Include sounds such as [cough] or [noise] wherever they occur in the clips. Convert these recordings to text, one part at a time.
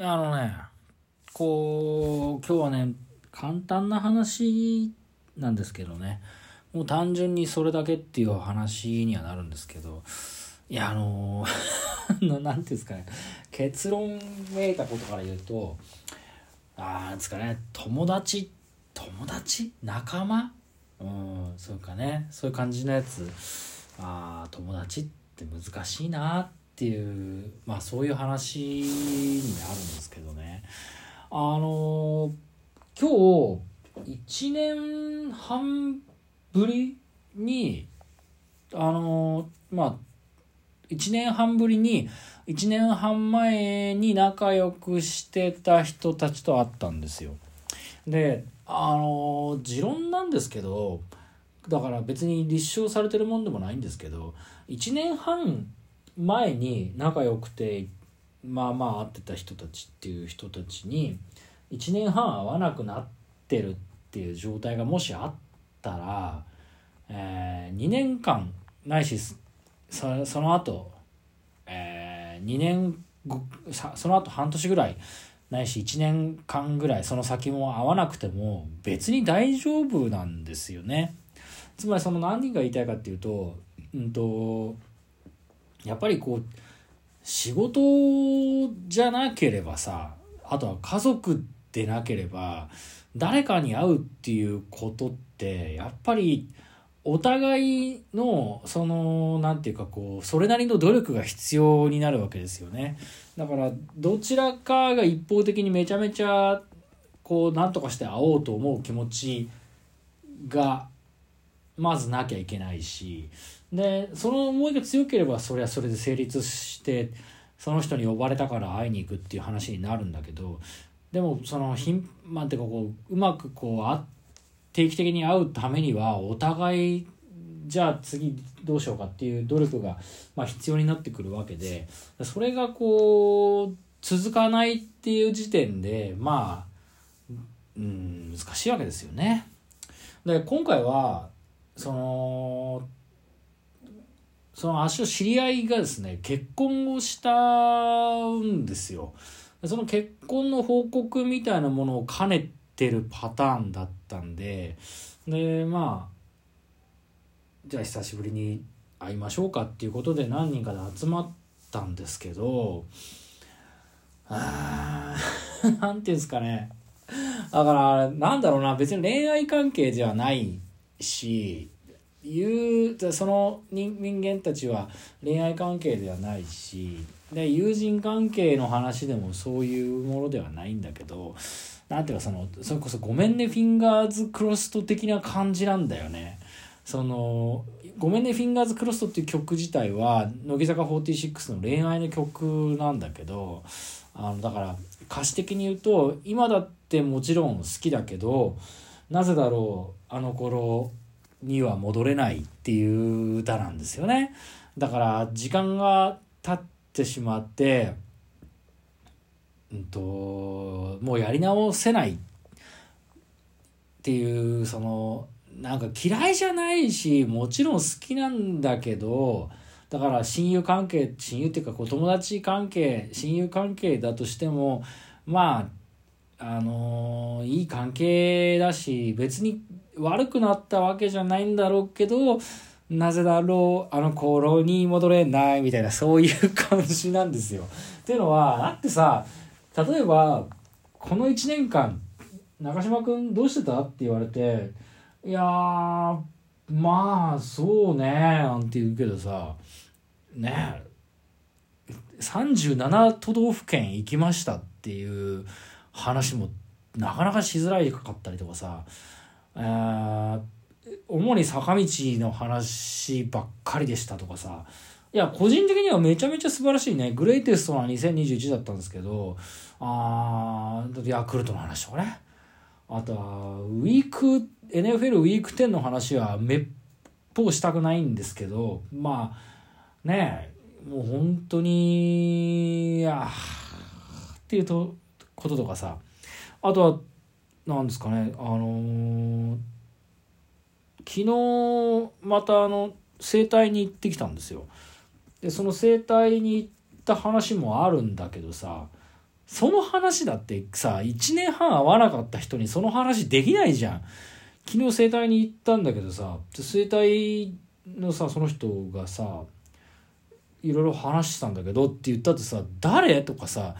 あのね、こう、今日はね、簡単な話なんですけどね、もう単純にそれだけっていう話にはなるんですけど、いや、あのー、[laughs] なんていうんですかね、結論めいたことから言うと、あなんですかね、友達、友達？仲間？うん、そうかね、そういう感じのやつ、ああ、友達って難しいなって。っていうまあそういう話になるんですけどねあの今日1年半ぶりにあのまあ1年半ぶりに1年半前に仲良くしてた人たちと会ったんですよ。であの持論なんですけどだから別に立証されてるもんでもないんですけど1年半前に仲良くてまあまあ会ってた人たちっていう人たちに1年半会わなくなってるっていう状態がもしあったら、えー、2年間ないしそその後、えー、2年その後半年ぐらいないし1年間ぐらいその先も会わなくても別に大丈夫なんですよね。つまりその何人が言いたいかっていうと,、うんとやっぱりこう仕事じゃなければさあとは家族でなければ誰かに会うっていうことってやっぱりお互いのその何て言うかこうそれなりの努力が必要になるわけですよね。だからどちらかが一方的にめちゃめちゃこう何とかして会おうと思う気持ちがまずなきゃいけないしでその思いが強ければそれはそれで成立してその人に呼ばれたから会いに行くっていう話になるんだけどでもその頻繁っていうかこううまくこうあ定期的に会うためにはお互いじゃあ次どうしようかっていう努力が、まあ、必要になってくるわけでそれがこう続かないっていう時点でまあうん難しいわけですよね。で今回はそのその足の知り合いがですね結婚をしたんですよ。その結婚の報告みたいなものを兼ねてるパターンだったんででまあじゃあ久しぶりに会いましょうかっていうことで何人かで集まったんですけどあー [laughs] なんていうんですかね。だからなんだろうな。別に恋愛関係ではないし言うその人間たちは恋愛関係ではないしで友人関係の話でもそういうものではないんだけどなんていうかそのそれこそ「ごめんねフィンガーズクロスト」的な感じなんだよね。その「ごめんねフィンガーズクロスト」っていう曲自体は乃木坂46の恋愛の曲なんだけどあのだから歌詞的に言うと今だってもちろん好きだけどなぜだろうあの頃には戻れないっていう歌なんですよね。だから時間が経ってしまって、うんと、もうやり直せないっていうそのなんか嫌いじゃないしもちろん好きなんだけどだから親友関係親友っていうかこう友達関係親友関係だとしてもまああの、いい関係だし別に悪くなったわけじゃないんだろうけど、なぜだろう、あの頃に戻れないみたいな、そういう感じなんですよ。っていうのは、だってさ、例えば、この1年間、中島くんどうしてた？って言われて、いや、まあ、そうね、なんて言うけどさ、ね37都道府県行きましたっていう話もなかなかしづらいかかったりとかさ、え主に坂道の話ばっかりでしたとかさいや個人的にはめちゃめちゃ素晴らしいね。グレイテストな2021だったんですけどあヤクルトの話とかね。あとはウィーク NFL ウィーク10の話はめっぽうしたくないんですけどまあねもう本当にあっていうとこととかさ。あとはなんですかね。あのー、昨日またあの整体に行ってきたんですよ。でその整体に行った話もあるんだけどさその話だってさ1年半会わなかった人にその話できないじゃん。昨日整体に行ったんだけどさ整体のさその人がさいろいろ話してたんだけどって言ったってさ誰？とかさ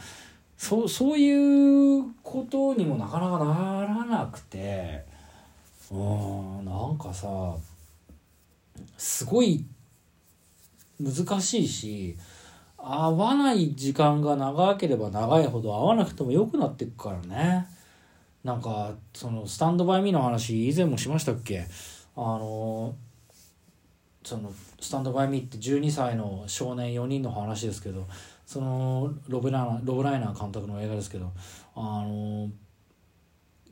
そそういうことにもなかなかならなくてうんなんかさすごい難しいし合わない時間が長ければ長いほど合わなくても良くなっていくからね。なんかそのスタンドバイミーの話以前もしましたっけ？あのそのスタンドバイミーって12歳の少年4人の話ですけどそのロブライナーロブライナー監督の映画ですけどあの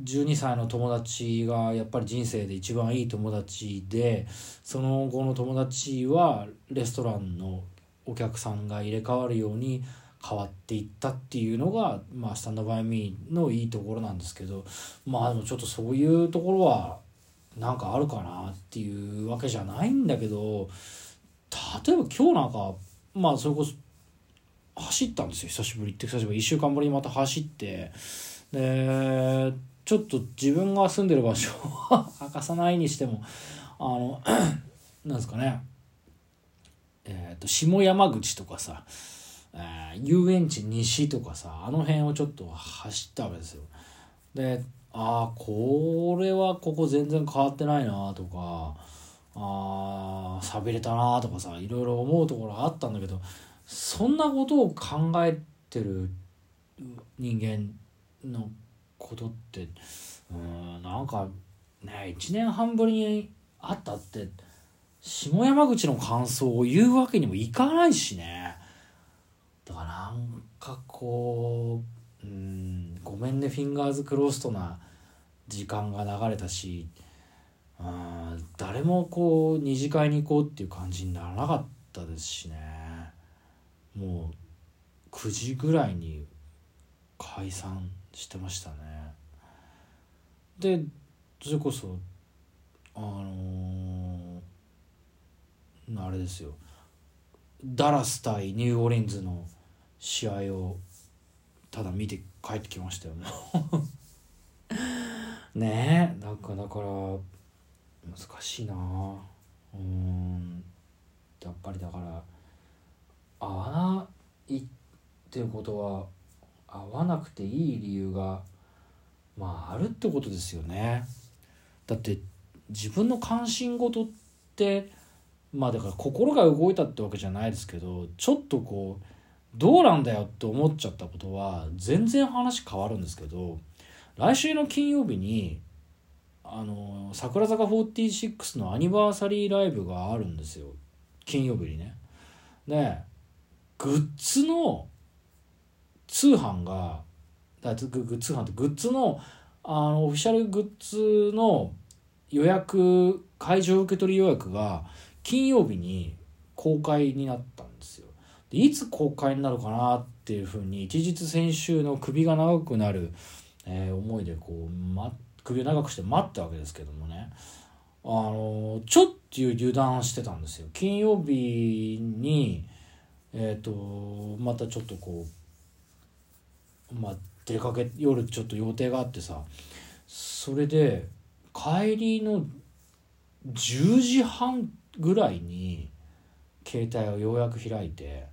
12歳の友達がやっぱり人生で一番いい友達でその後の友達はレストランのお客さんが入れ替わるように変わっていったっていうのが、まあ、スタンドバイミーのいいところなんですけどまあでもちょっとそういうところはなんかあるかなっていうわけじゃないんだけど例えば今日なんかまあそれこそ走ったんですよ。久しぶりって。久しぶり。1週間ぶりにまた走って。でちょっと自分が住んでる場所は [laughs] 明かさないにしてもあの [clears throat] なんですかね。えっ、ー、と下山口とかさ、えー、遊園地西とかさあの辺をちょっと走ったわけですよ。でああこれはここ全然変わってないなとかああびれたなとかさいろいろ思うところあったんだけどそんなことを考えてる人間のことってうんなんかね1年半ぶりに会ったって下山口の感想を言うわけにもいかないしね。だからなんかこううんごめんねフィンガーズクローストな時間が流れたしうん誰もこう二次会に行こうっていう感じにならなかったですしね。もう9時ぐらいに解散してましたね。でそれこそあのー、あれですよ。ダラス対ニューオリンズの試合をただ見て帰ってきましたよ。ね [laughs] ねえなんかだから難しいな。うん。やっぱりだから合わないっていうことは合わなくていい理由がまああるってことですよねだって自分の関心事ってまあだから心が動いたってわけじゃないですけどちょっとこうどうなんだよって思っちゃったことは全然話変わるんですけど来週の金曜日にあの桜坂46のアニバーサリーライブがあるんですよ金曜日にね。でグッズの通販がグッズ通販ってグッズのあのオフィシャルグッズの予約会場受け取り予約が金曜日に公開になったんですよ。でいつ公開になるかなっていうふうに一日先週の首が長くなるえー、思いでこう、ま、首を長くして待ったわけですけどもねあのちょっと油断してたんですよ金曜日にえっ、ー、とまたちょっとこうまあ出かけ夜ちょっと予定があってさそれで帰りの10時半ぐらいに携帯をようやく開いて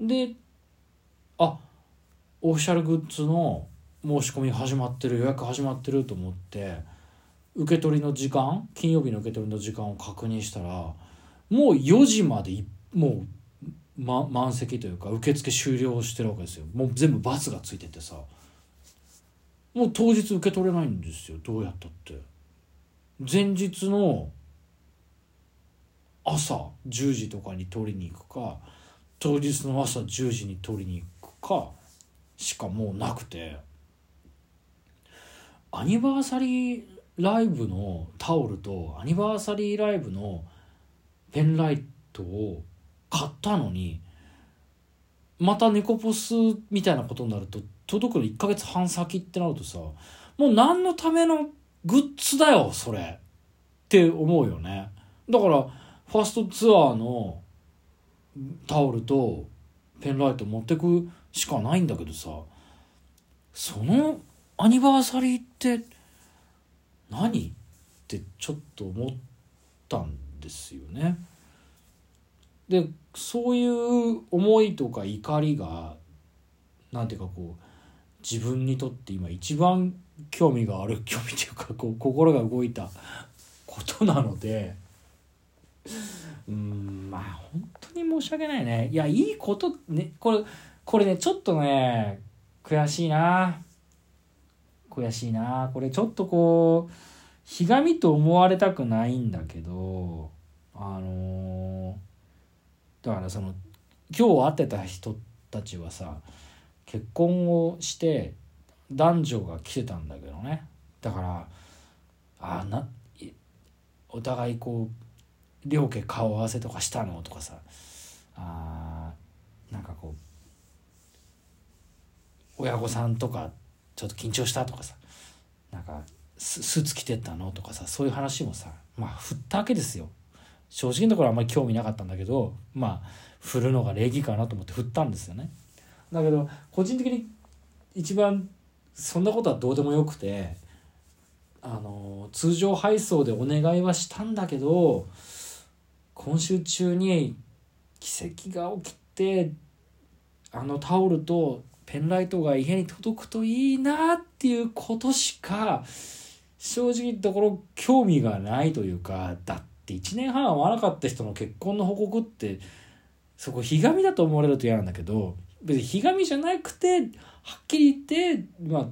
であオフィシャルグッズの申し込み始まってる予約始まってると思って受け取りの時間金曜日の受け取りの時間を確認したらもう4時までもう、ま、満席というか受付終了してるわけですよ。もう全部バツがついててさ。もう当日受け取れないんですよ。どうやったって。前日の朝10時とかに取りに行くか当日の朝10時に取りに行くかしかもうなくて。アニバーサリーライブのタオルとアニバーサリーライブのペンライトを買ったのにまたネコポスみたいなことになると届くの1ヶ月半先ってなるとさもう何のためのグッズだよそれ。って思うよね。だからファーストツアーのタオルとペンライト持ってくしかないんだけどさそのアニバーサリーって何？ってちょっと思ったんですよね。でそういう思いとか怒りがなんていうかこう自分にとって今一番興味がある興味というかこう心が動いたことなのでうんまあ本当に申し訳ない。ねいやいいことねこれこれねちょっとね悔しいな。悔しいな。これちょっとこうひがみと思われたくないんだけどあのー、だからその今日会ってた人たちはさ結婚をして男女が来てたんだけどね。だからあなお互いこう両家顔合わせとかしたのとかさ。あなんかこう親御さんとかちょっと緊張したとかさ。なんかスーツ着てったのとかさそういう話もさまあ振ったわけですよ。正直なところあんまり興味なかったんだけどまあ振るのが礼儀かなと思って振ったんですよね。だけど個人的に一番そんなことはどうでもよくてあの通常配送でお願いはしたんだけど今週中に奇跡が起きてあのタオルとペンライトが家に届くといいなっていうことしか正直なところ興味がないというかだっって1年半会わなかった人の結婚の報告ってそこひがみだと思われると嫌なんだけど別にひがみじゃなくてはっきり言ってまあ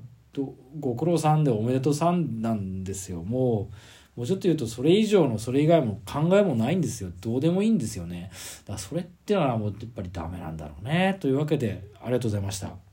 ご苦労さんでおめでとうさんなんですよ。もうもうちょっと言うとそれ以上のそれ以外も考えもないんですよ。どうでもいいんですよね。だからそれってのはもうやっぱりダメなんだろうね。というわけでありがとうございました。